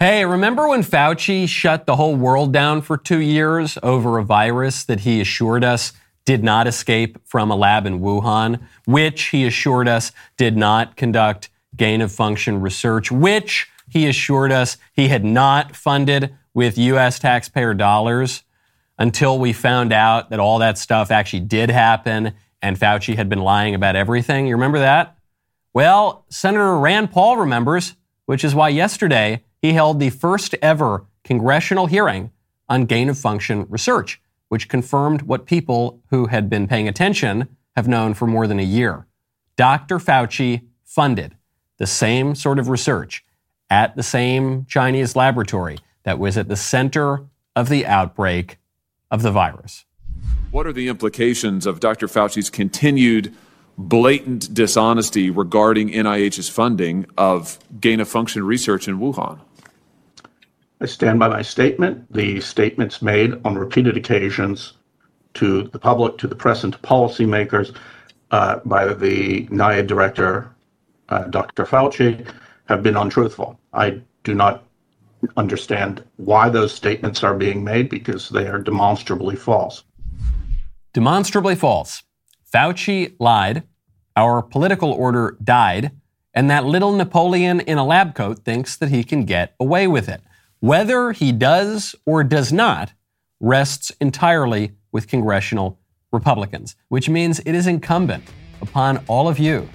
Hey, remember when Fauci shut the whole world down for two years over a virus that he assured us did not escape from a lab in Wuhan, which he assured us did not conduct gain of function research, which he assured us he had not funded with U.S. taxpayer dollars until we found out that all that stuff actually did happen and Fauci had been lying about everything. You remember that? Well, Senator Rand Paul remembers, which is why yesterday he held the first ever congressional hearing on gain of function research, which confirmed what people who had been paying attention have known for more than a year. Dr. Fauci funded the same sort of research at the same Chinese laboratory that was at the center of the outbreak of the virus. What are the implications of Dr. Fauci's continued blatant dishonesty regarding NIH's funding of gain of function research in Wuhan? I stand by my statement. The statements made on repeated occasions to the public, to the press, and to policymakers uh, by the NIAID director, uh, Dr. Fauci, have been untruthful. I do not understand why those statements are being made because they are demonstrably false. Demonstrably false. Fauci lied, our political order died, and that little Napoleon in a lab coat thinks that he can get away with it. Whether he does or does not rests entirely with congressional Republicans, which means it is incumbent upon all of you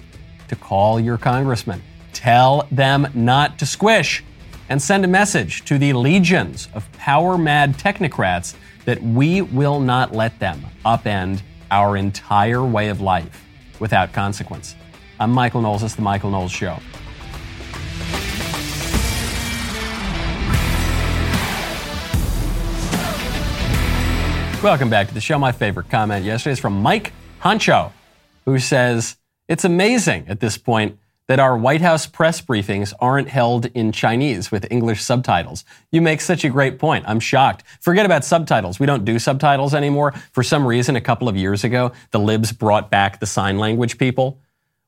to call your congressman, tell them not to squish, and send a message to the legions of power mad technocrats that we will not let them upend our entire way of life without consequence. I'm Michael Knowles. It's The Michael Knowles Show. Welcome back to the show. My favorite comment yesterday is from Mike Honcho, who says, It's amazing at this point that our White House press briefings aren't held in Chinese with English subtitles. You make such a great point. I'm shocked. Forget about subtitles. We don't do subtitles anymore. For some reason, a couple of years ago, the libs brought back the sign language people.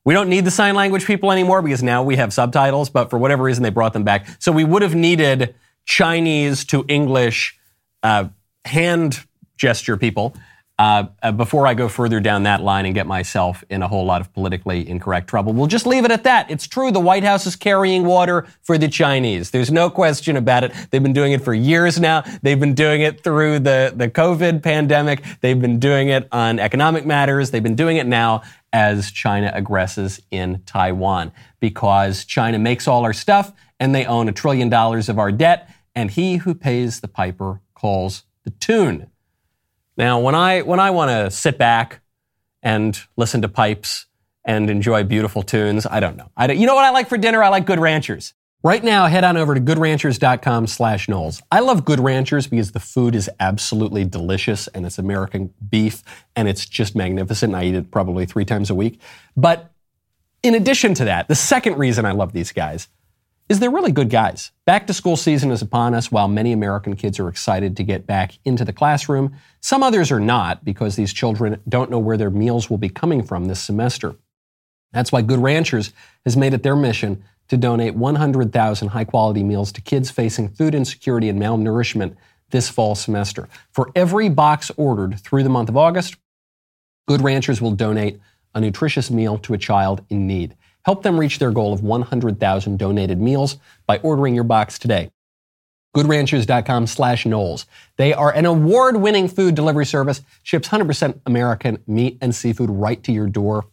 We don't need the sign language people anymore because now we have subtitles, but for whatever reason, they brought them back. So we would have needed Chinese to English uh, hand gesture people. Uh, uh, before I go further down that line and get myself in a whole lot of politically incorrect trouble, we'll just leave it at that. It's true. The White House is carrying water for the Chinese. There's no question about it. They've been doing it for years now. They've been doing it through the, the COVID pandemic. They've been doing it on economic matters. They've been doing it now as China aggresses in Taiwan because China makes all our stuff and they own a trillion dollars of our debt. And he who pays the piper calls the tune. Now, when I when I want to sit back and listen to pipes and enjoy beautiful tunes, I don't know. I don't, you know what I like for dinner? I like Good Ranchers. Right now, head on over to goodranchers.com slash Knowles. I love Good Ranchers because the food is absolutely delicious and it's American beef and it's just magnificent. I eat it probably three times a week. But in addition to that, the second reason I love these guys is they're really good guys. Back to school season is upon us while many American kids are excited to get back into the classroom. Some others are not because these children don't know where their meals will be coming from this semester. That's why Good Ranchers has made it their mission to donate 100,000 high quality meals to kids facing food insecurity and malnourishment this fall semester. For every box ordered through the month of August, Good Ranchers will donate a nutritious meal to a child in need. Help them reach their goal of 100,000 donated meals by ordering your box today. GoodRanchers.com slash Knowles. They are an award-winning food delivery service, ships 100% American meat and seafood right to your door.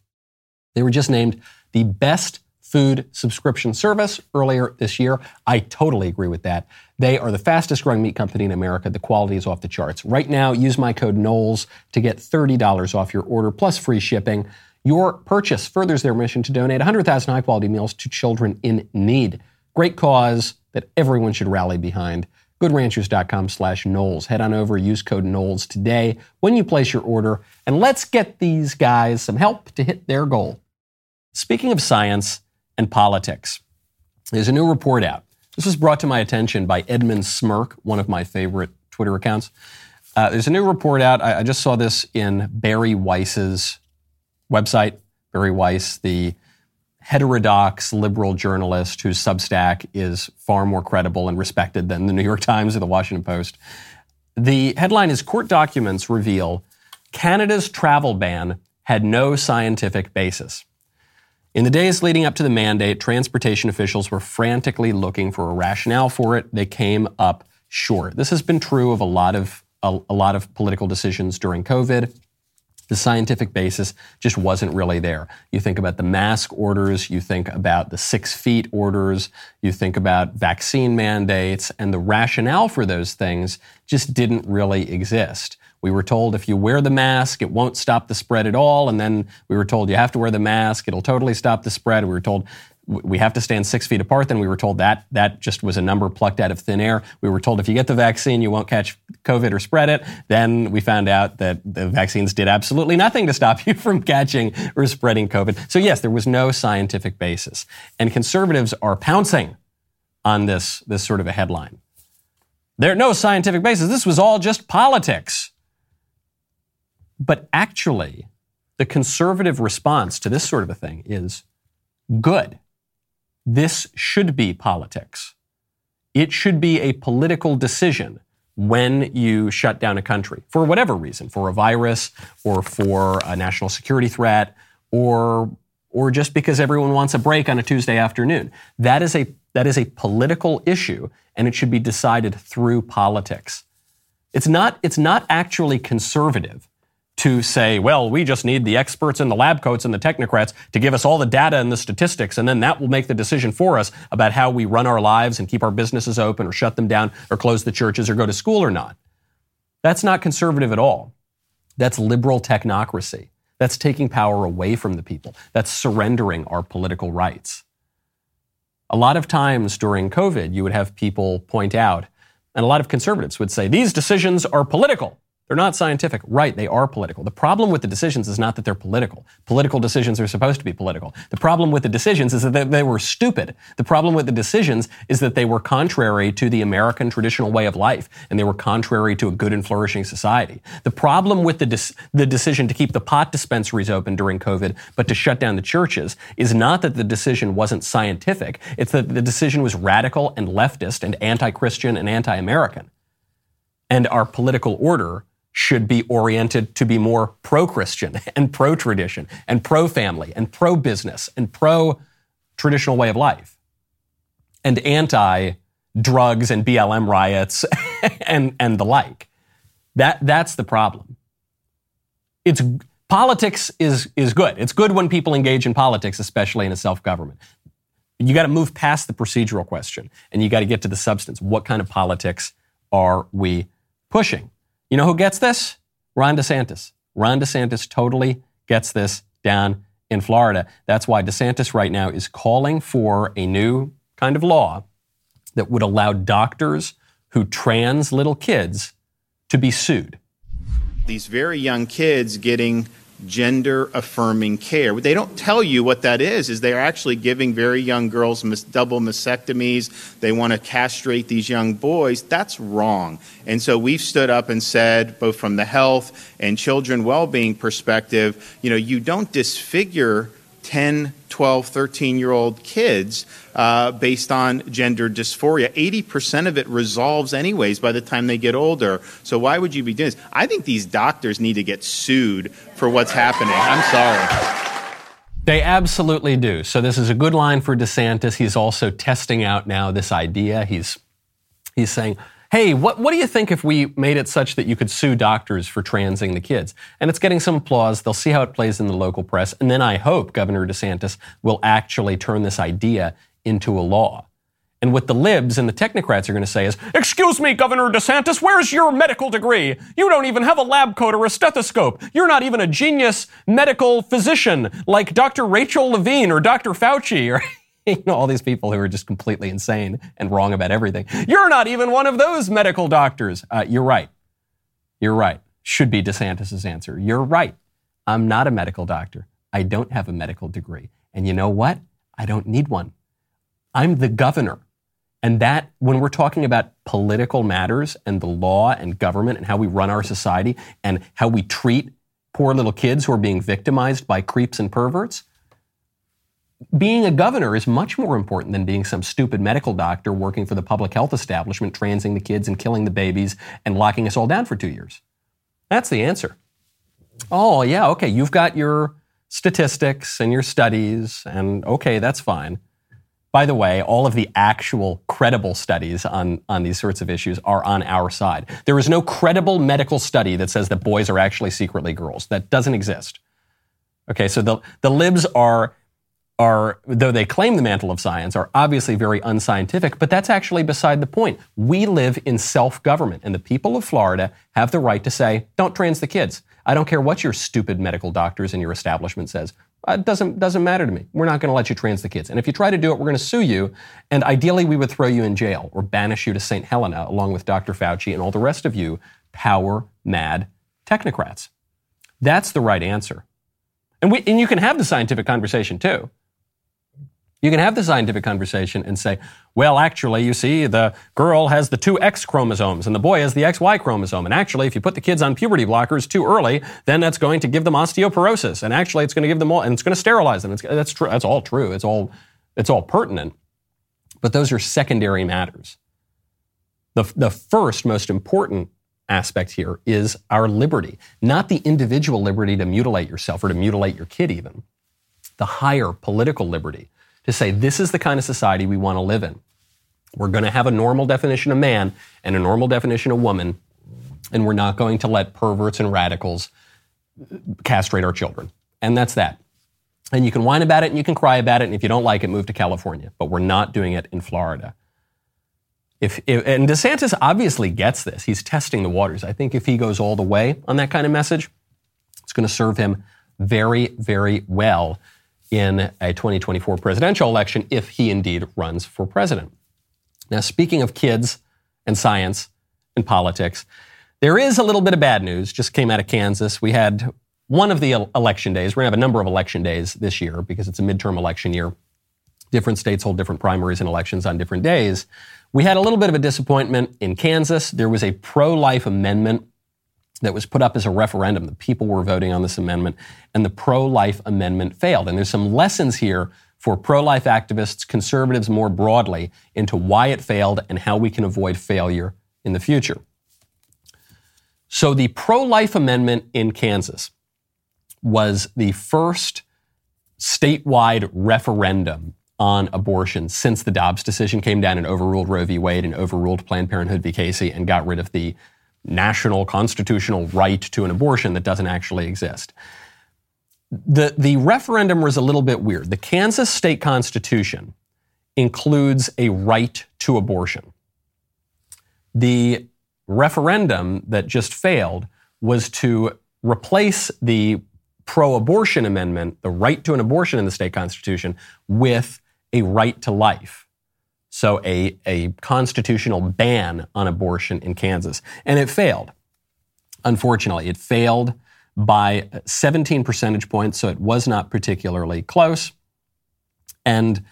They were just named the best food subscription service earlier this year. I totally agree with that. They are the fastest growing meat company in America. The quality is off the charts. Right now, use my code Knowles to get $30 off your order plus free shipping. Your purchase furthers their mission to donate 100,000 high quality meals to children in need. Great cause that everyone should rally behind. GoodRanchers.com slash Knowles. Head on over, use code Knowles today when you place your order, and let's get these guys some help to hit their goal. Speaking of science and politics, there's a new report out. This was brought to my attention by Edmund Smirk, one of my favorite Twitter accounts. Uh, there's a new report out. I, I just saw this in Bari Weiss's website, Bari Weiss, the heterodox liberal journalist whose Substack is far more credible and respected than the New York Times or the Washington Post. The headline is Court documents reveal Canada's travel ban had no scientific basis. In the days leading up to the mandate, transportation officials were frantically looking for a rationale for it. They came up short. This has been true of a lot of a, a lot of political decisions during COVID the scientific basis just wasn't really there. You think about the mask orders, you think about the six feet orders, you think about vaccine mandates, and the rationale for those things just didn't really exist. We were told if you wear the mask, it won't stop the spread at all. And then we were told you have to wear the mask, it'll totally stop the spread. We were told we have to stand six feet apart. Then we were told that that just was a number plucked out of thin air. We were told if you get the vaccine, you won't catch COVID or spread it. Then we found out that the vaccines did absolutely nothing to stop you from catching or spreading COVID. So yes, there was no scientific basis, and conservatives are pouncing on this this sort of a headline. There no scientific basis. This was all just politics. But actually, the conservative response to this sort of a thing is good this should be politics. It should be a political decision when you shut down a country for whatever reason, for a virus or for a national security threat or or just because everyone wants a break on a Tuesday afternoon. That is a that is a political issue and it should be decided through politics. It's not it's not actually conservative to say, well, we just need the experts and the lab coats and the technocrats to give us all the data and the statistics, and then that will make the decision for us about how we run our lives and keep our businesses open or shut them down or close the churches or go to school or not. That's not conservative at all. That's liberal technocracy. That's taking power away from the people. That's surrendering our political rights. A lot of times during COVID, you would have people point out, and a lot of conservatives would say, these decisions are political. They're not scientific. Right, they are political. The problem with the decisions is not that they're political. Political decisions are supposed to be political. The problem with the decisions is that they, were stupid. The problem with the decisions is that they were contrary to the American traditional way of life, and they were contrary to a good and flourishing society. The problem with the, the decision to keep the pot dispensaries open during COVID, but to shut down the churches, is not that the decision wasn't scientific. It's that the decision was radical and leftist and anti-Christian and anti-American. And our political order should be oriented to be more pro Christian and pro tradition and pro family and pro business and pro traditional way of life and anti drugs and BLM riots and, and the like. That, that's the problem. It's, politics is, is good. It's good when people engage in politics, especially in a self government. You got to move past the procedural question and you got to get to the substance. What kind of politics are we pushing? You know who gets this? Ron DeSantis. Ron DeSantis totally gets this down in Florida. That's why DeSantis right now is calling for a new kind of law that would allow doctors who trans little kids to be sued. These very young kids getting gender affirming care. They don't tell you what that is is they're actually giving very young girls double mastectomies. They want to castrate these young boys. That's wrong. And so we've stood up and said, both from the health and children well-being perspective, you know, you don't disfigure 10, 12, 13 year old kids uh, based on gender dysphoria. 80% of it resolves anyways by the time they get older. So why would you be doing this? I think these doctors need to get sued for what's happening. I'm sorry. They absolutely do. So this is a good line for DeSantis. He's also testing out now this idea. He's he's saying, hey, what, what do you think if we made it such that you could sue doctors for transing the kids? And it's getting some applause. They'll see how it plays in the local press. And then I hope Governor DeSantis will actually turn this idea into a law. And what the libs and the technocrats are going to say is, Excuse me, Governor DeSantis, where's your medical degree? You don't even have a lab coat or a stethoscope. You're not even a genius medical physician like Dr. Rachel Levine or Dr. Fauci or you know, all these people who are just completely insane and wrong about everything. You're not even one of those medical doctors. Uh, you're right. You're right. Should be DeSantis's answer. You're right. I'm not a medical doctor. I don't have a medical degree. And you know what? I don't need one. I'm the governor. And that, when we're talking about political matters and the law and government and how we run our society and how we treat poor little kids who are being victimized by creeps and perverts, being a governor is much more important than being some stupid medical doctor working for the public health establishment, transing the kids and killing the babies and locking us all down for two years. That's the answer. Oh, yeah, okay, you've got your statistics and your studies, and okay, that's fine. By the way, all of the actual credible studies on, on these sorts of issues are on our side. There is no credible medical study that says that boys are actually secretly girls. That doesn't exist. Okay, so the, the libs are are, though they claim the mantle of science, are obviously very unscientific, but that's actually beside the point. We live in self government, and the people of Florida have the right to say, don't trans the kids. I don't care what your stupid medical doctors in your establishment says. Uh, it doesn't, doesn't matter to me. We're not going to let you trans the kids. And if you try to do it, we're going to sue you. And ideally, we would throw you in jail or banish you to St. Helena, along with Dr. Fauci and all the rest of you power mad technocrats. That's the right answer. And, we, and you can have the scientific conversation too. You can have the scientific conversation and say, well, actually, you see, the girl has the two X chromosomes and the boy has the XY chromosome. And actually, if you put the kids on puberty blockers too early, then that's going to give them osteoporosis. And actually, it's going to give them all, and it's going to sterilize them. It's, that's true. That's all true. It's all, it's all pertinent. But those are secondary matters. The, the first, most important aspect here is our liberty, not the individual liberty to mutilate yourself or to mutilate your kid, even. The higher political liberty to say this is the kind of society we want to live in. We're going to have a normal definition of man and a normal definition of woman, and we're not going to let perverts and radicals uh, castrate our children. And that's that. And you can whine about it and you can cry about it, and if you don't like it, move to California. But we're not doing it in Florida. If, if, and DeSantis obviously gets this. He's testing the waters. I think if he goes all the way on that kind of message, it's going to serve him very, very well in a 2024 presidential election if he indeed runs for president. Now, speaking of kids and science and politics, there is a little bit of bad news. Just came out of Kansas. We had one of the election days. We're going to have a number of election days this year because it's a midterm election year. Different states hold different primaries and elections on different days. We had a little bit of a disappointment in Kansas. There was a pro life amendment that was put up as a referendum. The people were voting on this amendment, and the pro life amendment failed. And there's some lessons here for pro life activists, conservatives more broadly, into why it failed and how we can avoid failure in the future. So, the pro life amendment in Kansas was the first statewide referendum on abortion since the Dobbs decision came down and overruled Roe v. Wade and overruled Planned Parenthood v. Casey and got rid of the national constitutional right to an abortion that doesn't actually exist. The, the referendum was a little bit weird. The Kansas state constitution includes a right to abortion. The referendum that just failed was to replace the pro abortion amendment, the right to an abortion in the state constitution, with a right to life. So a, a constitutional ban on abortion in Kansas. And it failed. Unfortunately, it failed by 17 percentage points, so it was not particularly close. And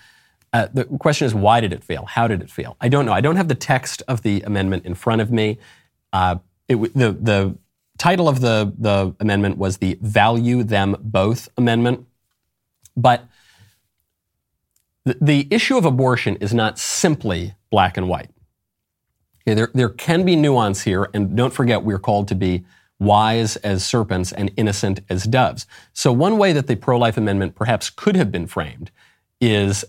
uh, the question is, why did it fail? How did it fail? I don't know. I don't have the text of the amendment in front of me. Uh, it, the, the title of the, the amendment was the Value Them Both Amendment. But the, issue of abortion is not simply black and white. Okay, there, there can be nuance here, and don't forget we're called to be wise as serpents and innocent as doves. So, one way that the pro life amendment perhaps could have been framed is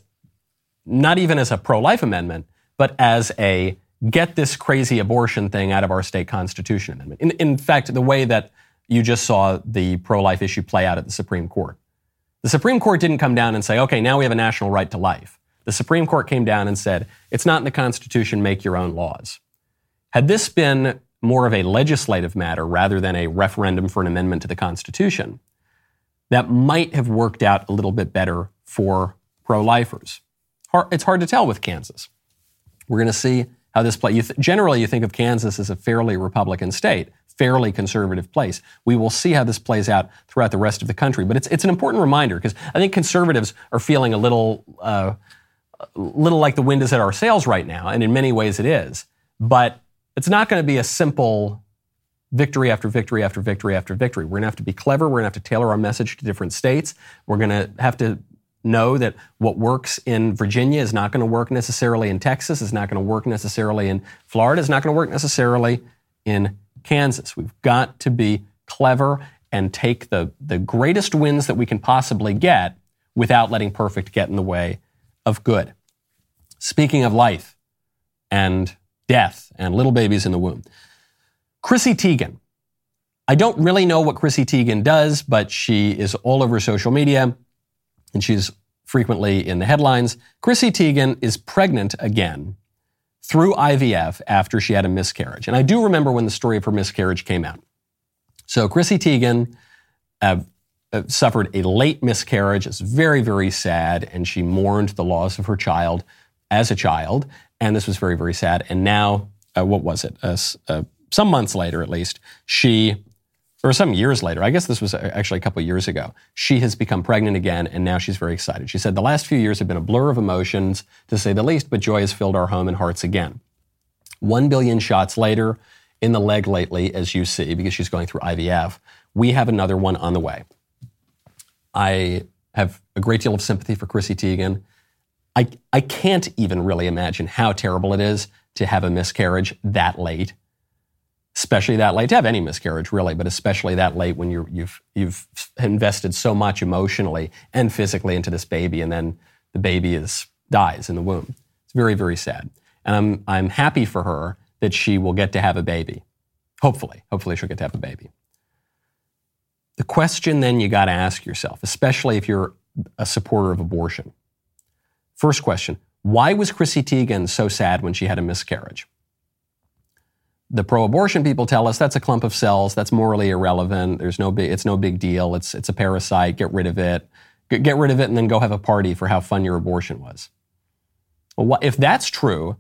not even as a pro life amendment, but as a get this crazy abortion thing out of our state constitution amendment. In, in fact, the way that you just saw the pro life issue play out at the Supreme Court. The Supreme Court didn't come down and say, okay, now we have a national right to life. The Supreme Court came down and said, it's not in the Constitution, make your own laws. Had this been more of a legislative matter rather than a referendum for an amendment to the Constitution, that might have worked out a little bit better for pro lifers. It's hard to tell with Kansas. We're going to see how this plays. Th- generally, you think of Kansas as a fairly Republican state fairly conservative place. We will see how this plays out throughout the rest of the country. But it's, it's an important reminder because I think conservatives are feeling a little, uh, little like the wind is at our sails right now, and in many ways it is. But it's not going to be a simple victory after victory after victory after victory. We're going to have to be clever. We're going to have to tailor our message to different states. We're going to have to know that what works in Virginia is not going to work necessarily in Texas, is not going to work necessarily in Florida, is not going to work necessarily in Kansas. We've got to be clever and take the, the greatest wins that we can possibly get without letting perfect get in the way of good. Speaking of life and death and little babies in the womb, Chrissy Teigen. I don't really know what Chrissy Teigen does, but she is all over social media and she's frequently in the headlines. Chrissy Teigen is pregnant again through IVF after she had a miscarriage. And I do remember when the story of her miscarriage came out. So Chrissy Teigen uh, uh, suffered a late miscarriage. It's very, very sad. And she mourned the loss of her child as a child. And this was very, very sad. And now, uh, what was it? Uh, uh, some months later, at least, she or some years later, I guess this was uh, actually a couple years ago, she has become pregnant again and now she's very excited. She said, The last few years have been a blur of emotions, to say the least, but joy has filled our home and hearts again. One billion shots later, in the leg lately, as you see, because she's going through IVF, we have another one on the way. I have a great deal of sympathy for Chrissy Teigen. I, I can't even really imagine how terrible it is to have a miscarriage that late especially that late to have any miscarriage really but especially that late when you you've you've invested so much emotionally and physically into this baby and then the baby is dies in the womb. It's very very sad. And i'm i'm happy for her that she will get to have a baby. Hopefully. Hopefully she'll get to have a baby. The question then you got to ask yourself especially if you're a supporter of abortion. First question why was chrissy teigen so sad when she had a miscarriage the pro-abortion people tell us that's a clump of cells. That's morally irrelevant. There's no big. It's no big deal. It's it's a parasite. Get rid of it. Get rid of it, and then go have a party for how fun your abortion was. Well, if that's true,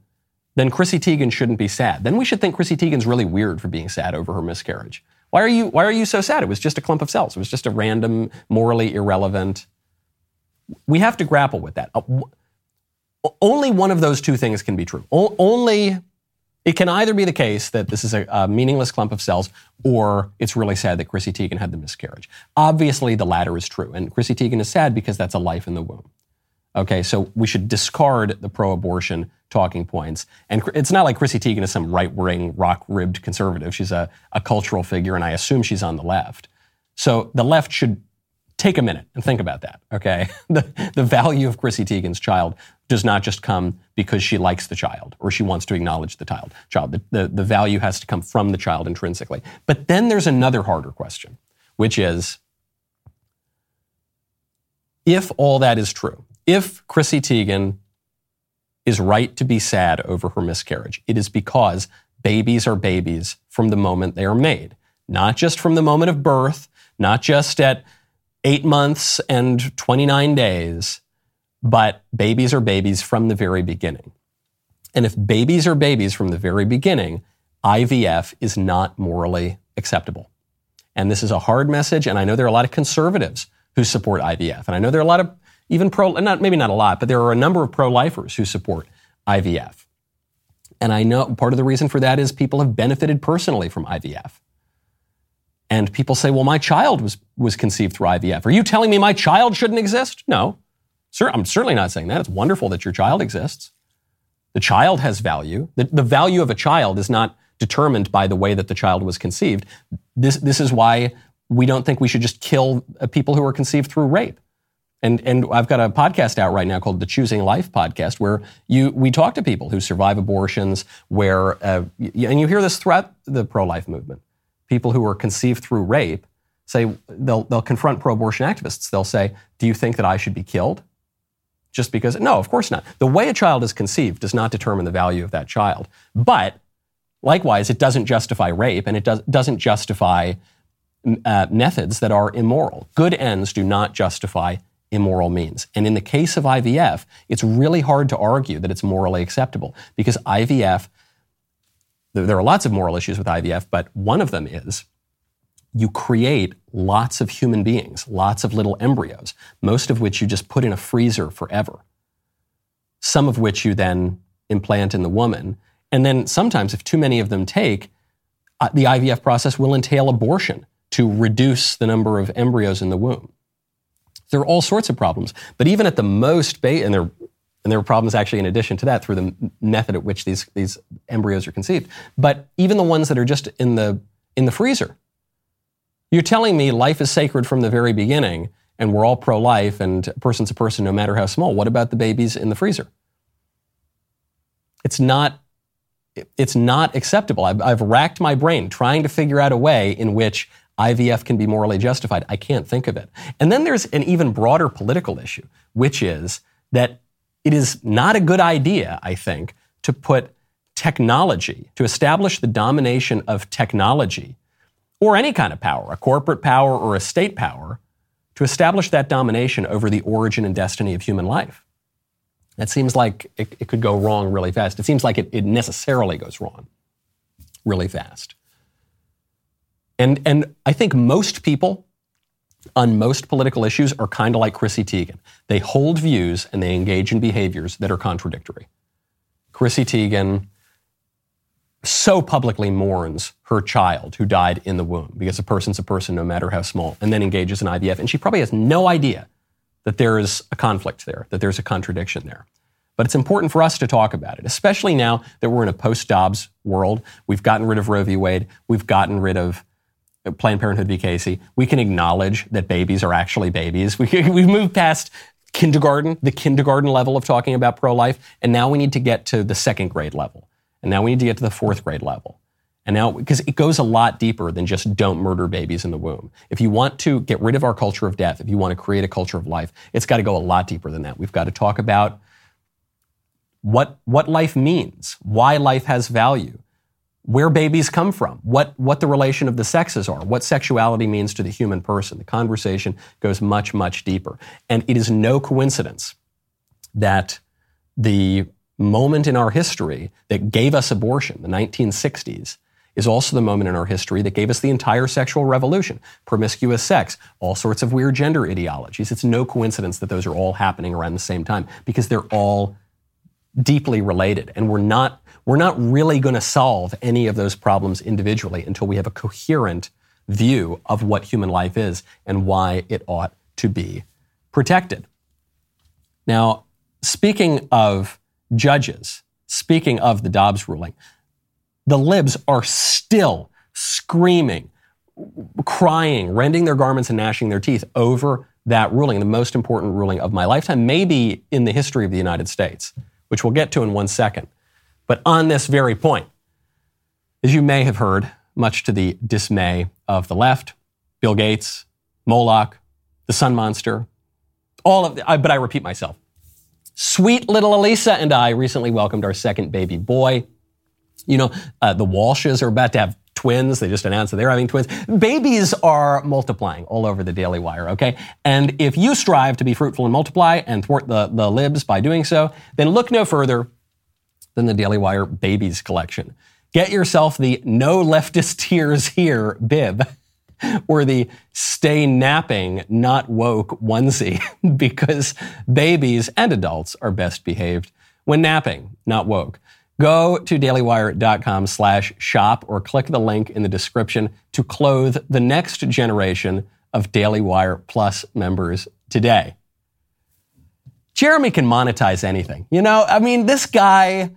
then Chrissy Teigen shouldn't be sad. Then we should think Chrissy Teigen's really weird for being sad over her miscarriage. Why are you Why are you so sad? It was just a clump of cells. It was just a random, morally irrelevant. We have to grapple with that. Uh, only one of those two things can be true. O- only it can either be the case that this is a, a, meaningless clump of cells, or it's really sad that Chrissy Teigen had the miscarriage. Obviously, the latter is true, and Chrissy Teigen is sad because that's a life in the womb. Okay, so we should discard the pro-abortion talking points. And it's not like Chrissy Teigen is some right-wing, rock-ribbed conservative. She's a, a cultural figure, and I assume she's on the left. So the left should take a minute and think about that, okay? The, the value of Chrissy Teigen's child does not just come because she likes the child or she wants to acknowledge the child. child. The, the, the value has to come from the child intrinsically. But then there's another harder question, which is if all that is true, if Chrissy Teigen is right to be sad over her miscarriage, it is because babies are babies from the moment they are made, not just from the moment of birth, not just at eight months and 29 days, but babies are babies from the very beginning. And if babies are babies from the very beginning, IVF is not morally acceptable. And this is a hard message, and I know there are a lot of conservatives who support IVF. And I know there are a lot of even pro, not, maybe not a lot, but there are a number of pro lifers who support IVF. And I know part of the reason for that is people have benefited personally from IVF. And people say, well, my child was, was conceived through IVF. Are you telling me my child shouldn't exist? No. I'm certainly not saying that. It's wonderful that your child exists. The child has value. The, the value of a child is not determined by the way that the child was conceived. This, this is why we don't think we should just kill uh, people who are conceived through rape. And, and I've got a podcast out right now called the Choosing Life podcast, where you we talk to people who survive abortions, where uh, and you hear this throughout the pro-life movement. People who are conceived through rape say they'll they'll confront pro-abortion activists. They'll say, "Do you think that I should be killed?" Just because, no, of course not. The way a child is conceived does not determine the value of that child. But likewise, it doesn't justify rape and it does, doesn't justify uh, methods that are immoral. Good ends do not justify immoral means. And in the case of IVF, it's really hard to argue that it's morally acceptable because IVF, there are lots of moral issues with IVF, but one of them is you create lots of human beings, lots of little embryos, most of which you just put in a freezer forever, some of which you then implant in the woman. And then sometimes, if too many of them take, uh, the IVF process will entail abortion to reduce the number of embryos in the womb. There are all sorts of problems. But even at the most, ba- and there, and there are problems actually in addition to that through the method at which these, these embryos are conceived. But even the ones that are just in the, in the freezer, you're telling me life is sacred from the very beginning and we're all pro life and a person's a person no matter how small. What about the babies in the freezer? It's not it's not acceptable. I've, I've, racked my brain trying to figure out a way in which IVF can be morally justified. I can't think of it. And then there's an even broader political issue, which is that it is not a good idea, I think, to put technology, to establish the domination of technology or any kind of power, a corporate power or a state power, to establish that domination over the origin and destiny of human life. That seems like it, it could go wrong really fast. It seems like it, it necessarily goes wrong really fast. And, and I think most people on most political issues are kind of like Chrissy Teigen. They hold views and they engage in behaviors that are contradictory. Chrissy Teigen so publicly mourns her child who died in the womb because a person's a person no matter how small, and then engages in IVF. And she probably has no idea that there is a conflict there, that there's a contradiction there. But it's important for us to talk about it, especially now that we're in a post Dobbs world. We've gotten rid of Roe v. Wade. We've gotten rid of uh, Planned Parenthood v. Casey. We can acknowledge that babies are actually babies. We, we've moved past kindergarten, the kindergarten level of talking about pro life, and now we need to get to the second grade level. And now we need to get to the fourth grade level. And now, because it goes a lot deeper than just don't murder babies in the womb. If you want to get rid of our culture of death, if you want to create a culture of life, it's got to go a lot deeper than that. We've got to talk about what, what life means, why life has value, where babies come from, what, what the relation of the sexes are, what sexuality means to the human person. The conversation goes much, much deeper. And it is no coincidence that the moment in our history that gave us abortion, the 1960s, is also the moment in our history that gave us the entire sexual revolution, promiscuous sex, all sorts of weird gender ideologies. It's no coincidence that those are all happening around the same time because they're all deeply related. And we're not, we're not really going to solve any of those problems individually until we have a coherent view of what human life is and why it ought to be protected. Now, speaking of judges, speaking of the Dobbs ruling, the libs are still screaming, crying, rending their garments and gnashing their teeth over that ruling, the most important ruling of my lifetime, maybe in the history of the United States, which we'll get to in one second. But on this very point, as you may have heard, much to the dismay of the left, Bill Gates, Moloch, the Sun Monster, all of the, but I repeat myself. Sweet little Elisa and I recently welcomed our second baby boy. You know, uh, the Walshes are about to have twins. They just announced that they're having twins. Babies are multiplying all over the Daily Wire, okay? And if you strive to be fruitful and multiply and thwart the, the libs by doing so, then look no further than the Daily Wire Babies collection. Get yourself the No Leftist Tears Here bib or the Stay Napping Not Woke onesie because babies and adults are best behaved when napping, not woke. Go to dailywire.com slash shop or click the link in the description to clothe the next generation of Daily Wire Plus members today. Jeremy can monetize anything. You know, I mean, this guy,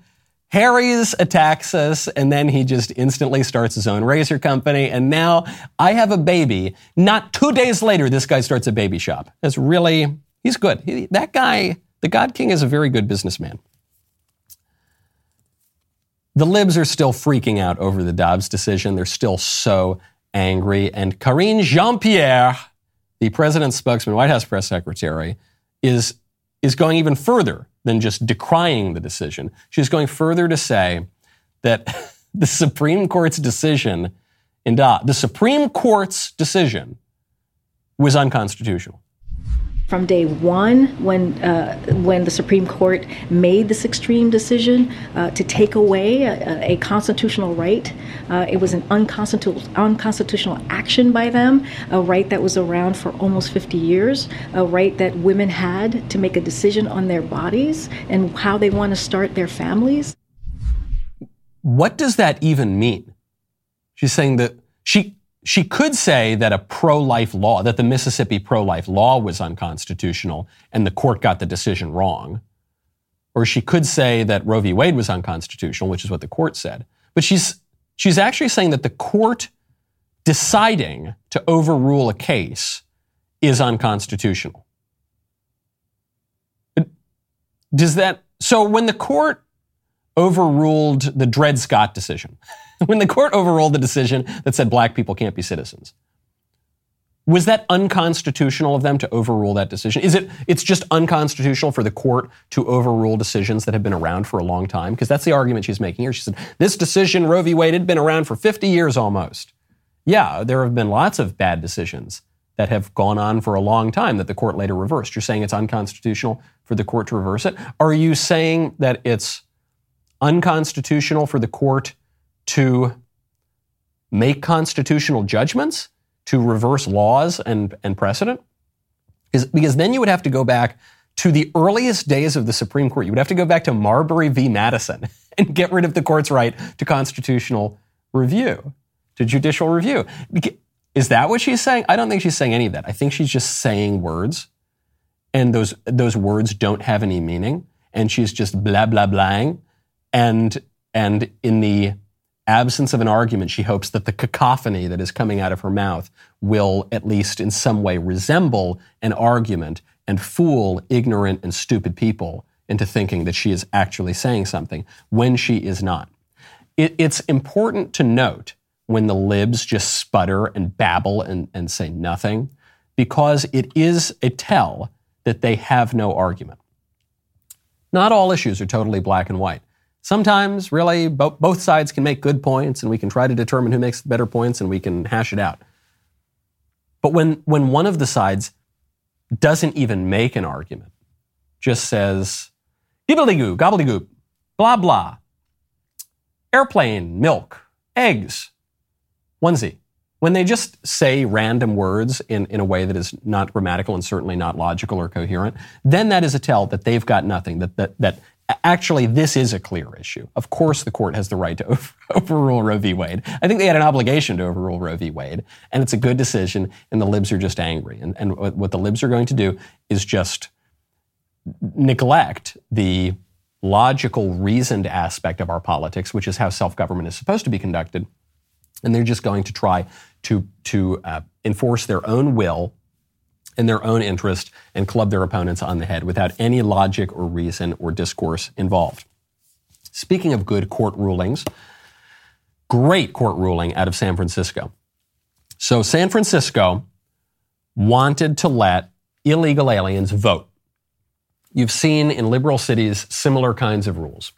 Harry's attacks us, and then he just instantly starts his own razor company. And now I have a baby. Not two days later, this guy starts a baby shop. That's really, he's good. He, that guy, the God King, is a very good businessman. The libs are still freaking out over the Dobbs decision. They're still so angry. And Karine Jean Pierre, the president's spokesman, White House press secretary, is, is going even further than just decrying the decision. She's going further to say that the Supreme Court's decision in Dobbs, the Supreme Court's decision was unconstitutional from day one when uh, when the Supreme Court made this extreme decision uh, to take away a, a constitutional right. Uh, it was an unconstitutional unconstitutional action by them, a right that was around for almost 50 years, a right that women had to make a decision on their bodies and how they want to start their families. What does that even mean? She's saying that she she could say that a pro-life law, that the Mississippi pro-life law was unconstitutional and the court got the decision wrong. Or she could say that Roe v. Wade was unconstitutional, which is what the court said. But she's, she's actually saying that the court deciding to overrule a case is unconstitutional. Does that, so when the court overruled the Dred Scott decision, when the court overruled the decision that said black people can't be citizens. Was that unconstitutional of them to overrule that decision? Is it it's just unconstitutional for the court to overrule decisions that have been around for a long time? Because that's the argument she's making here. She said, this decision, Roe v. Wade, had been around for 50 years almost. Yeah, there have been lots of bad decisions that have gone on for a long time that the court later reversed. You're saying it's unconstitutional for the court to reverse it? Are you saying that it's unconstitutional for the court to make constitutional judgments, to reverse laws and, and precedent? Because, because then you would have to go back to the earliest days of the Supreme Court. You would have to go back to Marbury v. Madison and get rid of the court's right to constitutional review, to judicial review. Is that what she's saying? I don't think she's saying any of that. I think she's just saying words, and those those words don't have any meaning, and she's just blah blah blahing, and and in the absence of an argument, she hopes that the cacophony that is coming out of her mouth will at least in some way resemble an argument and fool ignorant and stupid people into thinking that she is actually saying something when she is not. It, it's important to note when the libs just sputter and babble and, and say nothing because it is a tell that they have no argument. Not all issues are totally black and white. Sometimes, really, bo- both sides can make good points, and we can try to determine who makes better points, and we can hash it out. But when, when one of the sides doesn't even make an argument, just says, gibbeligoo, gobbledygook, blah, blah, airplane, milk, eggs, onesie. When they just say random words in, in a way that is not grammatical and certainly not logical or coherent, then that is a tell that they've got nothing, that, that, that actually, this is a clear issue. Of course, the court has the right to over- overrule Roe v. Wade. I think they had an obligation to overrule Roe v. Wade, and it's a good decision, and the libs are just angry. And, and what the libs are going to do is just neglect the logical, reasoned aspect of our politics, which is how self government is supposed to be conducted. And they're just going to try to, to uh, enforce their own will in their own interest and club their opponents on the head without any logic or reason or discourse involved. Speaking of good court rulings, great court ruling out of San Francisco. So, San Francisco wanted to let illegal aliens vote. You've seen in liberal cities similar kinds of rules.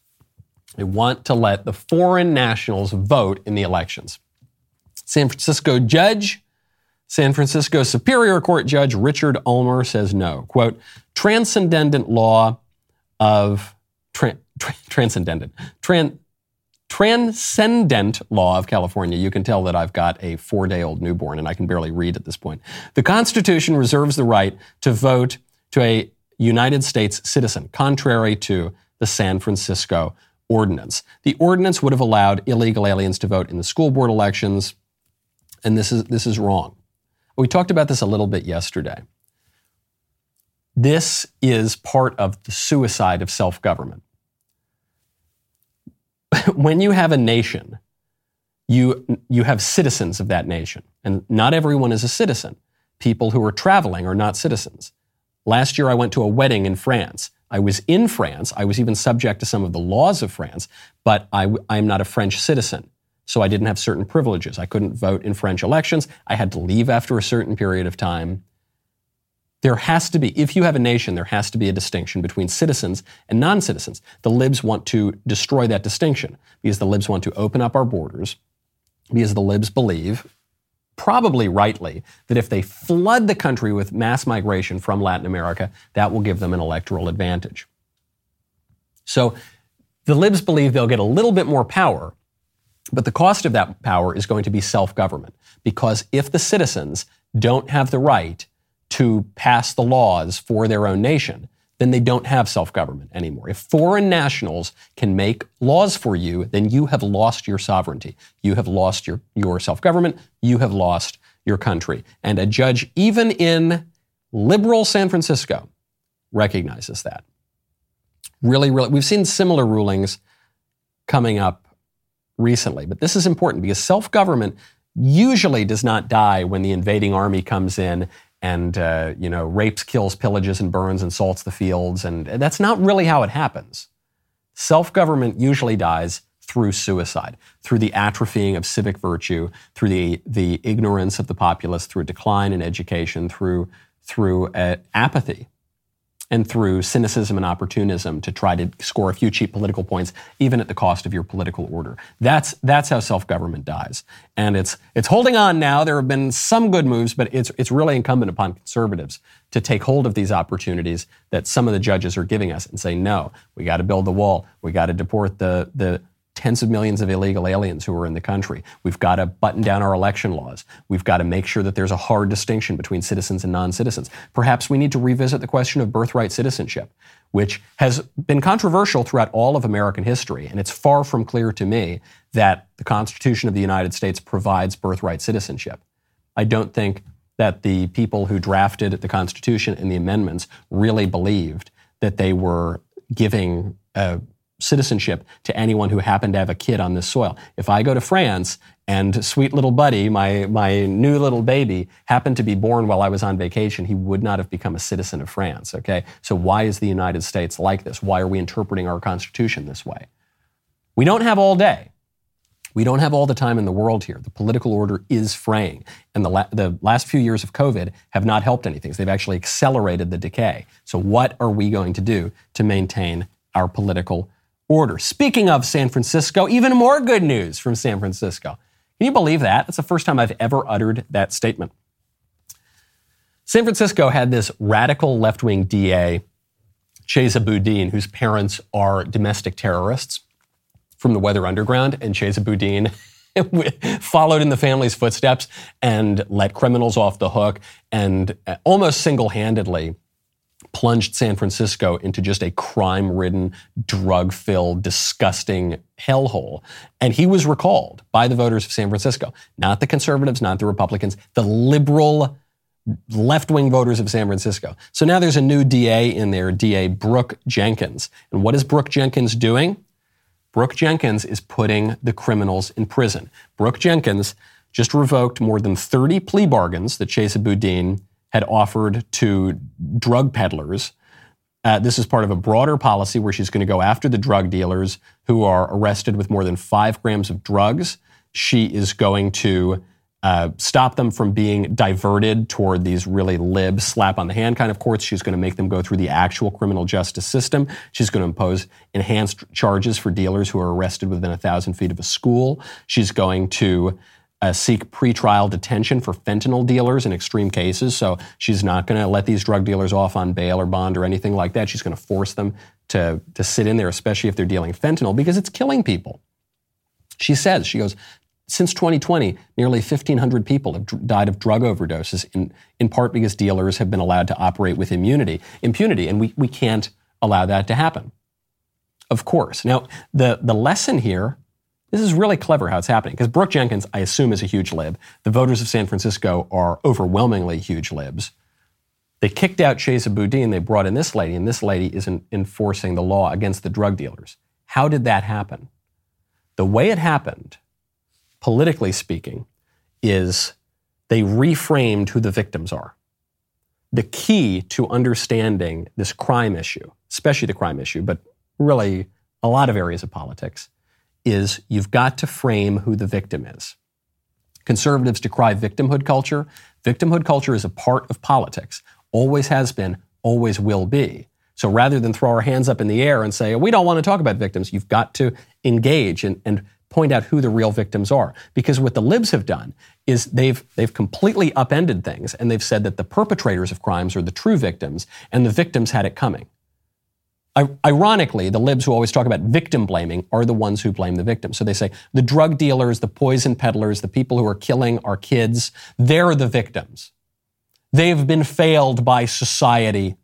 They want to let the foreign nationals vote in the elections. San Francisco judge San Francisco Superior Court Judge Richard Ulmer says no. Quote, transcendent law of, tra- tra- transcendent, tran- transcendent law of California. You can tell that I've got a four day old newborn and I can barely read at this point. The Constitution reserves the right to vote to a United States citizen, contrary to the San Francisco ordinance. The ordinance would have allowed illegal aliens to vote in the school board elections, and this is, this is wrong. We talked about this a little bit yesterday. This is part of the suicide of self government. when you have a nation, you, you have citizens of that nation, and not everyone is a citizen. People who are traveling are not citizens. Last year, I went to a wedding in France. I was in France. I was even subject to some of the laws of France, but I, I'm not a French citizen so I didn't have certain privileges. I couldn't vote in French elections. I had to leave after a certain period of time. There has to be, if you have a nation, there has to be a distinction between citizens and non citizens. The libs want to destroy that distinction because the libs want to open up our borders, because the libs believe, probably rightly, that if they flood the country with mass migration from Latin America, that will give them an electoral advantage. So the libs believe they'll get a little bit more power but the cost of that power is going to be self government. Because if the citizens don't have the right to pass the laws for their own nation, then they don't have self government anymore. If foreign nationals can make laws for you, then you have lost your sovereignty. You have lost your, your self government. You have lost your country. And a judge, even in liberal San Francisco, recognizes that. Really, really, we've seen similar rulings coming up recently, but this is important because self government usually does not die when the invading army comes in and uh, you know rapes, kills, pillages, and burns and salts the fields, and that's not really how it happens. Self government usually dies through suicide, through the atrophying of civic virtue, through the the ignorance of the populace, through decline in education, through through uh, apathy and through cynicism and opportunism to try to score a few cheap political points, even at the cost of your political order. That's, that's how self-government dies. And it's, it's holding on now. There have been some good moves, but it's, it's really incumbent upon conservatives to take hold of these opportunities that some of the judges are giving us and say, no, we got to build the wall. We got to deport the, the, tens of millions of illegal aliens who are in the country. We've got to button down our election laws. We've got to make sure that there's a hard distinction between citizens and non citizens. Perhaps we need to revisit the question of birthright citizenship, which has been controversial throughout all of American history. And it's far from clear to me that the Constitution of the United States provides birthright citizenship. I don't think that the people who drafted the Constitution and the amendments really believed that they were giving a citizenship to anyone who happened to have a kid on this soil. If I go to France and sweet little buddy, my, my new little baby, happened to be born while I was on vacation, he would not have become a citizen of France, okay? So why is the United States like this? Why are we interpreting our Constitution this way? We don't have all day. We don't have all the time in the world here. The political order is fraying. And the, la- the last few years of COVID have not helped anything. They've actually accelerated the decay. So, what are we going to do to maintain our political order. Speaking of San Francisco, even more good news from San Francisco. Can you believe that? That's the first time I've ever uttered that statement. San Francisco had this radical left wing DA, Chesa Boudin, whose parents are domestic terrorists from the Weather Underground, and Chesa Boudin followed in the family's footsteps and let criminals off the hook and uh, almost single handedly plunged San Francisco into just a crime ridden, drug filled, disgusting hellhole. And he was recalled by the voters of San Francisco, not the conservatives, not the Republicans, the liberal left wing voters of San Francisco. So now there's a new DA in there, DA Brooke Jenkins. And what is Brooke Jenkins doing? Brooke Jenkins is putting the criminals in prison. Brooke Jenkins just revoked more than 30 plea bargains that Chesa Boudin had offered to drug peddlers. Uh, this is part of a broader policy where she's going to go after the drug dealers who are arrested with more than five grams of drugs. She is going to uh, stop them from being diverted toward these really lib, slap on the hand kind of courts. She's going to make them go through the actual criminal justice system. She's going to impose enhanced charges for dealers who are arrested within a thousand feet of a school. She's going to uh, seek pretrial detention for fentanyl dealers in extreme cases. So she's not going to let these drug dealers off on bail or bond or anything like that. She's going to force them to, to sit in there, especially if they're dealing fentanyl, because it's killing people. She says, she goes, since 2020, nearly 1,500 people have died of drug overdoses, in, in part because dealers have been allowed to operate with immunity, impunity, and we, we can't allow that to happen. Of course. Now, the, the lesson here this is really clever how it's happening because Brooke Jenkins, I assume, is a huge lib. The voters of San Francisco are overwhelmingly huge libs. They kicked out Chesa Boudin, they brought in this lady, and this lady is enforcing the law against the drug dealers. How did that happen? The way it happened, politically speaking, is they reframed who the victims are. The key to understanding this crime issue, especially the crime issue, but really a lot of areas of politics, is you've got to frame who the victim is. Conservatives decry victimhood culture. Victimhood culture is a part of politics, always has been, always will be. So rather than throw our hands up in the air and say, we don't want to talk about victims, you've got to engage and, and point out who the real victims are. Because what the libs have done is they've, they've completely upended things and they've said that the perpetrators of crimes are the true victims and the victims had it coming. Ironically, the libs who always talk about victim blaming are the ones who blame the victim. So they say the drug dealers, the poison peddlers, the people who are killing our kids, they're the victims. They've been failed by society.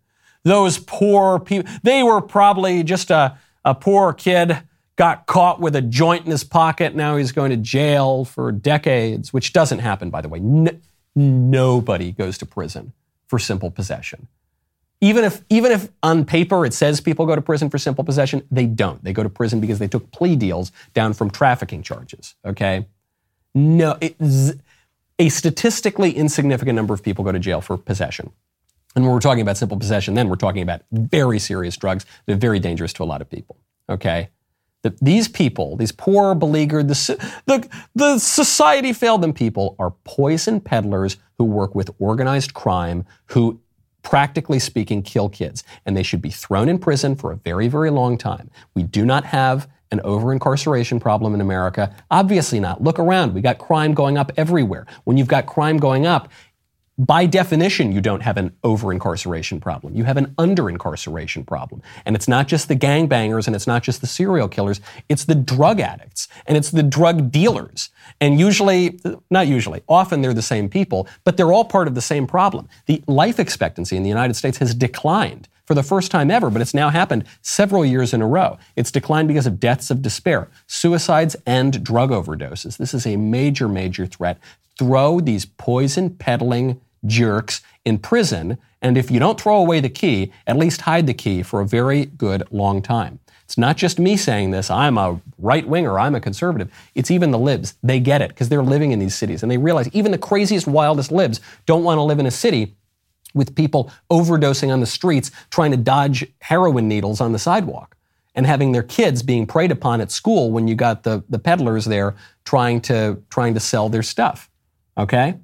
those poor people, they were probably just a, a poor kid, got caught with a joint in his pocket. Now he's going to jail for decades, which doesn't happen, by the way. Nobody goes to prison for simple possession. Even if, even if on paper it says people go to prison for simple possession, they don't. They go to prison because they took plea deals down from trafficking charges. Okay? No, a statistically insignificant number of people go to jail for possession. And when we're talking about simple possession, then we're talking about very serious drugs that are very dangerous to a lot of people. Okay? That these people, these poor, beleaguered, the, the, the society failed them people are poison peddlers who work with organized crime, who practically speaking, kill kids. And they should be thrown in prison for a very, very long time. We do not have an over incarceration problem in America? Obviously not. Look around. We got crime going up everywhere. When you've got crime going up, by definition, you don't have an over incarceration problem. You have an under incarceration problem. And it's not just the gangbangers and it's not just the serial killers, it's the drug addicts and it's the drug dealers. And usually, not usually, often they're the same people, but they're all part of the same problem. The life expectancy in the United States has declined for the first time ever, but it's now happened several years in a row. It's declined because of deaths of despair, suicides, and drug overdoses. This is a major, major threat. Throw these poison peddling jerks in prison, and if you don't throw away the key, at least hide the key for a very good long time. It's not just me saying this, I'm a right winger, I'm a conservative. It's even the libs. They get it because they're living in these cities and they realize even the craziest, wildest libs don't want to live in a city with people overdosing on the streets trying to dodge heroin needles on the sidewalk and having their kids being preyed upon at school when you got the, the peddlers there trying to, trying to sell their stuff. Okay?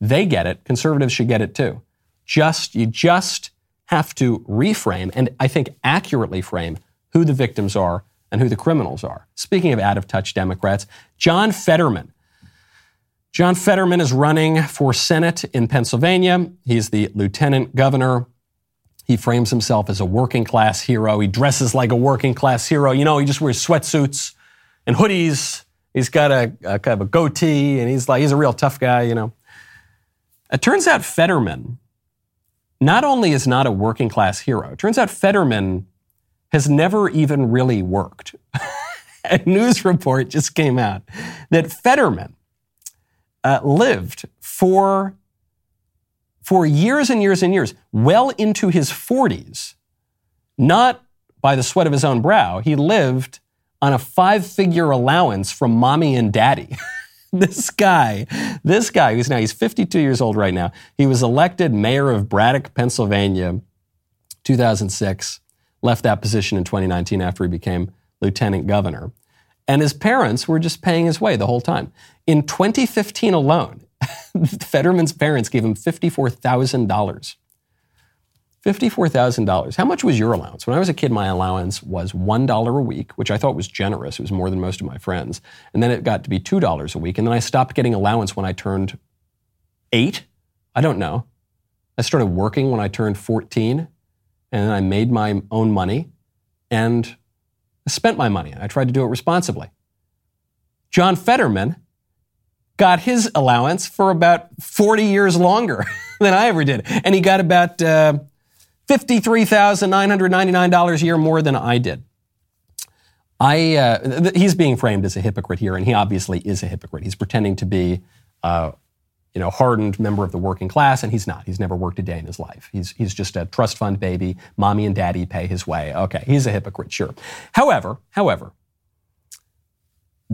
They get it. Conservatives should get it too. Just, you just have to reframe and I think accurately frame who the victims are and who the criminals are. Speaking of out of touch Democrats, John Fetterman John Fetterman is running for Senate in Pennsylvania. He's the lieutenant governor. He frames himself as a working class hero. He dresses like a working class hero. You know, he just wears sweatsuits and hoodies. He's got a, a kind of a goatee, and he's like he's a real tough guy. You know. It turns out Fetterman not only is not a working class hero. It turns out Fetterman has never even really worked. a news report just came out that Fetterman uh, lived for, for years and years and years, well into his 40s, not by the sweat of his own brow. He lived on a five figure allowance from mommy and daddy. this guy, this guy who's now, he's 52 years old right now. He was elected mayor of Braddock, Pennsylvania, 2006, left that position in 2019 after he became lieutenant governor. And his parents were just paying his way the whole time. In 2015 alone, Fetterman's parents gave him $54,000. $54,000. How much was your allowance? When I was a kid, my allowance was $1 a week, which I thought was generous. It was more than most of my friends. And then it got to be $2 a week. And then I stopped getting allowance when I turned eight. I don't know. I started working when I turned 14. And then I made my own money. And spent my money. And I tried to do it responsibly. John Fetterman got his allowance for about 40 years longer than I ever did. And he got about uh, $53,999 a year more than I did. I, uh, th- he's being framed as a hypocrite here, and he obviously is a hypocrite. He's pretending to be uh, you know, hardened member of the working class, and he's not. He's never worked a day in his life. He's, he's just a trust fund baby. Mommy and daddy pay his way. Okay, he's a hypocrite, sure. However, however,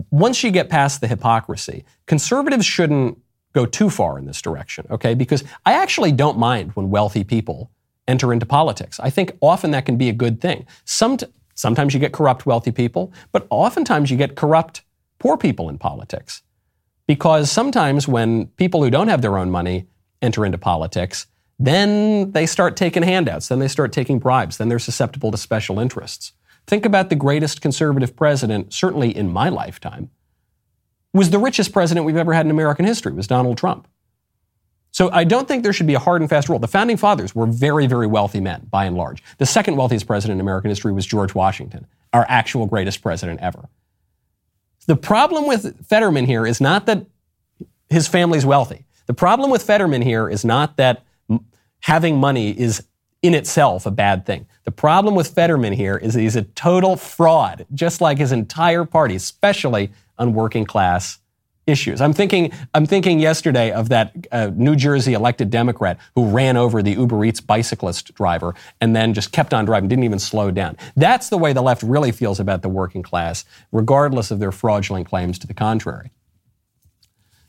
once you get past the hypocrisy, conservatives shouldn't go too far in this direction, okay? Because I actually don't mind when wealthy people enter into politics. I think often that can be a good thing. Some, sometimes you get corrupt wealthy people, but oftentimes you get corrupt poor people in politics. Because sometimes when people who don't have their own money enter into politics, then they start taking handouts, then they start taking bribes, then they're susceptible to special interests. Think about the greatest conservative president, certainly in my lifetime, was the richest president we've ever had in American history, was Donald Trump. So I don't think there should be a hard and fast rule. The founding fathers were very, very wealthy men, by and large. The second wealthiest president in American history was George Washington, our actual greatest president ever. The problem with Fetterman here is not that his family's wealthy. The problem with Fetterman here is not that having money is in itself a bad thing. The problem with Fetterman here is that he's a total fraud, just like his entire party, especially on working class issues. I'm thinking, I'm thinking yesterday of that uh, New Jersey elected Democrat who ran over the Uber Eats bicyclist driver and then just kept on driving, didn't even slow down. That's the way the left really feels about the working class, regardless of their fraudulent claims to the contrary.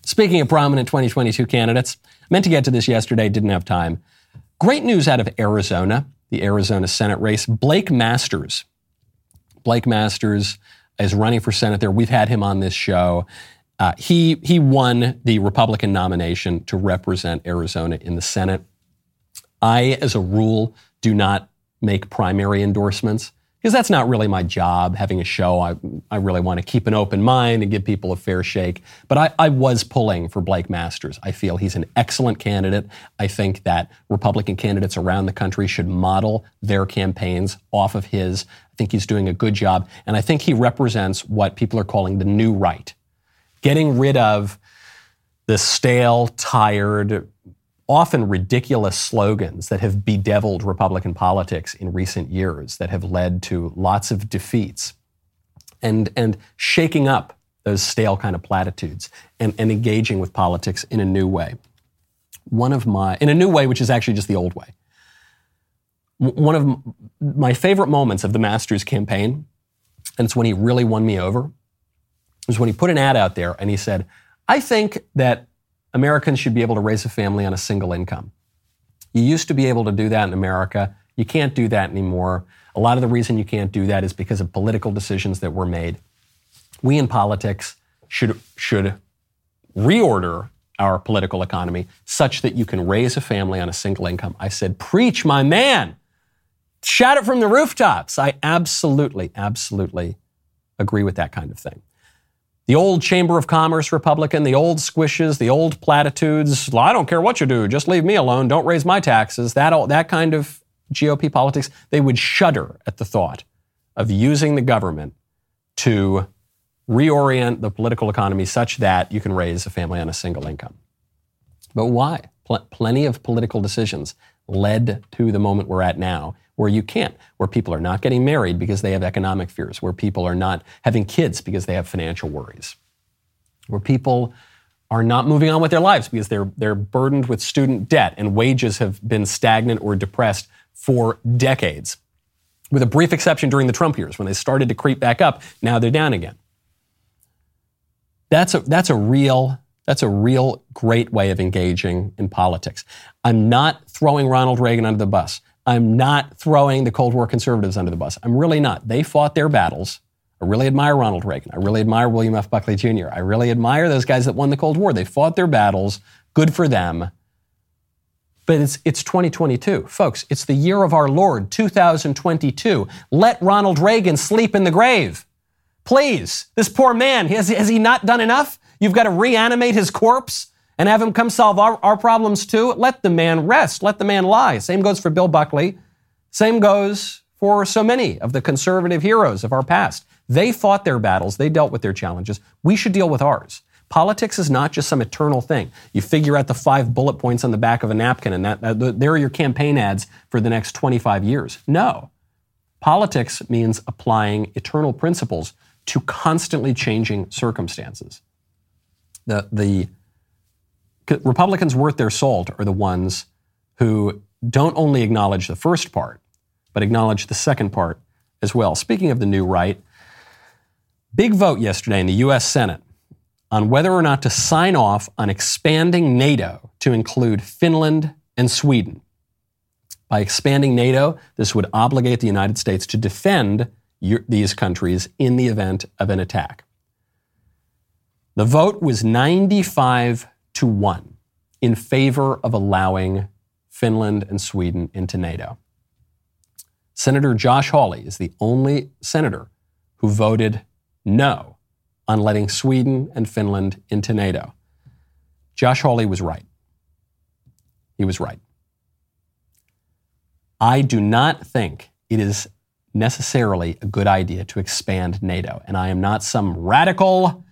Speaking of prominent 2022 candidates, meant to get to this yesterday, didn't have time. Great news out of Arizona, the Arizona Senate race. Blake Masters. Blake Masters is running for Senate there. We've had him on this show. Uh, he he won the Republican nomination to represent Arizona in the Senate. I, as a rule, do not make primary endorsements because that's not really my job. Having a show, I, I really want to keep an open mind and give people a fair shake. But I, I was pulling for Blake Masters. I feel he's an excellent candidate. I think that Republican candidates around the country should model their campaigns off of his. I think he's doing a good job, and I think he represents what people are calling the new right getting rid of the stale, tired, often ridiculous slogans that have bedeviled Republican politics in recent years, that have led to lots of defeats, and, and shaking up those stale kind of platitudes and, and engaging with politics in a new way. One of my, in a new way, which is actually just the old way. One of my favorite moments of the Masters campaign, and it's when he really won me over, was when he put an ad out there and he said, I think that Americans should be able to raise a family on a single income. You used to be able to do that in America. You can't do that anymore. A lot of the reason you can't do that is because of political decisions that were made. We in politics should, should reorder our political economy such that you can raise a family on a single income. I said, Preach, my man. Shout it from the rooftops. I absolutely, absolutely agree with that kind of thing. The old Chamber of Commerce Republican, the old squishes, the old platitudes. I don't care what you do, just leave me alone. Don't raise my taxes. That, that kind of GOP politics, they would shudder at the thought of using the government to reorient the political economy such that you can raise a family on a single income. But why? Pl- plenty of political decisions led to the moment we're at now where you can't, where people are not getting married because they have economic fears, where people are not having kids because they have financial worries, where people are not moving on with their lives because they're, they're burdened with student debt and wages have been stagnant or depressed for decades. With a brief exception during the Trump years when they started to creep back up, now they're down again. That's a, that's a real that's a real great way of engaging in politics. I'm not throwing Ronald Reagan under the bus. I'm not throwing the Cold War conservatives under the bus. I'm really not. They fought their battles. I really admire Ronald Reagan. I really admire William F. Buckley Jr. I really admire those guys that won the Cold War. They fought their battles. Good for them. But it's, it's 2022. Folks, it's the year of our Lord, 2022. Let Ronald Reagan sleep in the grave. Please. This poor man, has, has he not done enough? You've got to reanimate his corpse? And have him come solve our, our problems too. Let the man rest. Let the man lie. Same goes for Bill Buckley. Same goes for so many of the conservative heroes of our past. They fought their battles. They dealt with their challenges. We should deal with ours. Politics is not just some eternal thing. You figure out the five bullet points on the back of a napkin, and that, uh, there are your campaign ads for the next 25 years. No. Politics means applying eternal principles to constantly changing circumstances. The, the Republicans worth their salt are the ones who don't only acknowledge the first part, but acknowledge the second part as well. Speaking of the new right, big vote yesterday in the U.S. Senate on whether or not to sign off on expanding NATO to include Finland and Sweden. By expanding NATO, this would obligate the United States to defend these countries in the event of an attack. The vote was 95 to 1 in favor of allowing Finland and Sweden into NATO. Senator Josh Hawley is the only senator who voted no on letting Sweden and Finland into NATO. Josh Hawley was right. He was right. I do not think it is necessarily a good idea to expand NATO. And I am not some radical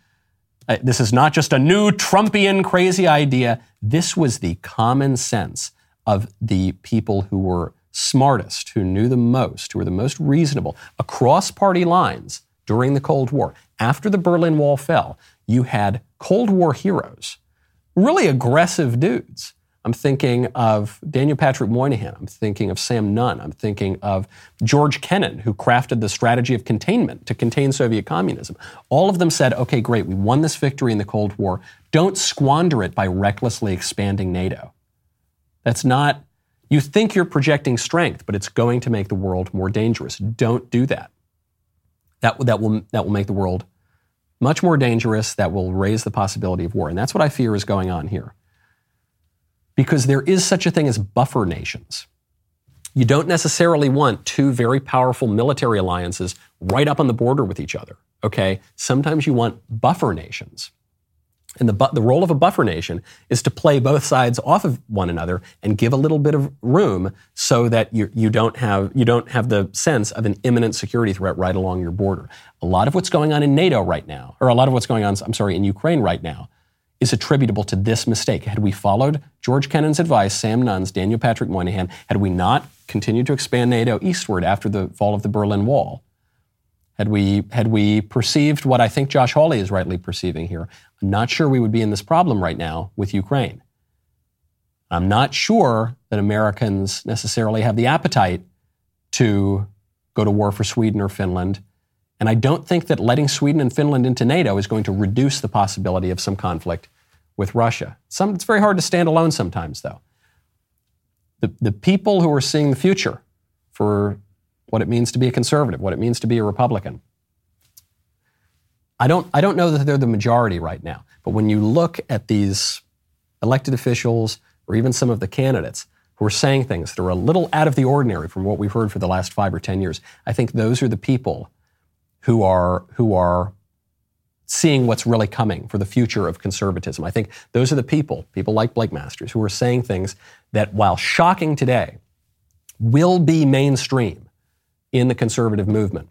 uh, this is not just a new Trumpian crazy idea. This was the common sense of the people who were smartest, who knew the most, who were the most reasonable across party lines during the Cold War. After the Berlin Wall fell, you had Cold War heroes, really aggressive dudes. I'm thinking of Daniel Patrick Moynihan. I'm thinking of Sam Nunn. I'm thinking of George Kennan, who crafted the strategy of containment to contain Soviet communism. All of them said, okay, great, we won this victory in the Cold War. Don't squander it by recklessly expanding NATO. That's not, you think you're projecting strength, but it's going to make the world more dangerous. Don't do that. That, that, will, that will make the world much more dangerous. That will raise the possibility of war. And that's what I fear is going on here because there is such a thing as buffer nations. You don't necessarily want two very powerful military alliances right up on the border with each other. Okay? Sometimes you want buffer nations. And the, bu- the role of a buffer nation is to play both sides off of one another and give a little bit of room so that you, you, don't have, you don't have the sense of an imminent security threat right along your border. A lot of what's going on in NATO right now, or a lot of what's going on, I'm sorry, in Ukraine right now, is attributable to this mistake. Had we followed George Kennan's advice, Sam Nunn's, Daniel Patrick Moynihan, had we not continued to expand NATO eastward after the fall of the Berlin Wall, had we, had we perceived what I think Josh Hawley is rightly perceiving here, I'm not sure we would be in this problem right now with Ukraine. I'm not sure that Americans necessarily have the appetite to go to war for Sweden or Finland and I don't think that letting Sweden and Finland into NATO is going to reduce the possibility of some conflict with Russia. Some, it's very hard to stand alone sometimes, though. The, the people who are seeing the future for what it means to be a conservative, what it means to be a Republican, I don't, I don't know that they're the majority right now. But when you look at these elected officials or even some of the candidates who are saying things that are a little out of the ordinary from what we've heard for the last five or 10 years, I think those are the people who are who are seeing what's really coming for the future of conservatism. I think those are the people, people like Blake Masters, who are saying things that, while shocking today, will be mainstream in the conservative movement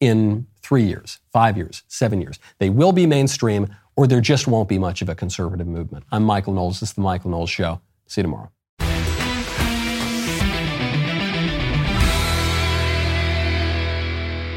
in three years, five years, seven years. They will be mainstream, or there just won't be much of a conservative movement. I'm Michael Knowles. This is The Michael Knowles Show. See you tomorrow.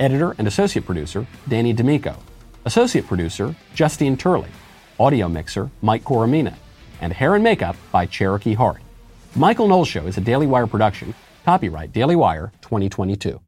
Editor and associate producer, Danny D'Amico. Associate producer, Justine Turley. Audio mixer, Mike Coromina. And hair and makeup by Cherokee Hart. Michael Knowles Show is a Daily Wire production. Copyright Daily Wire 2022.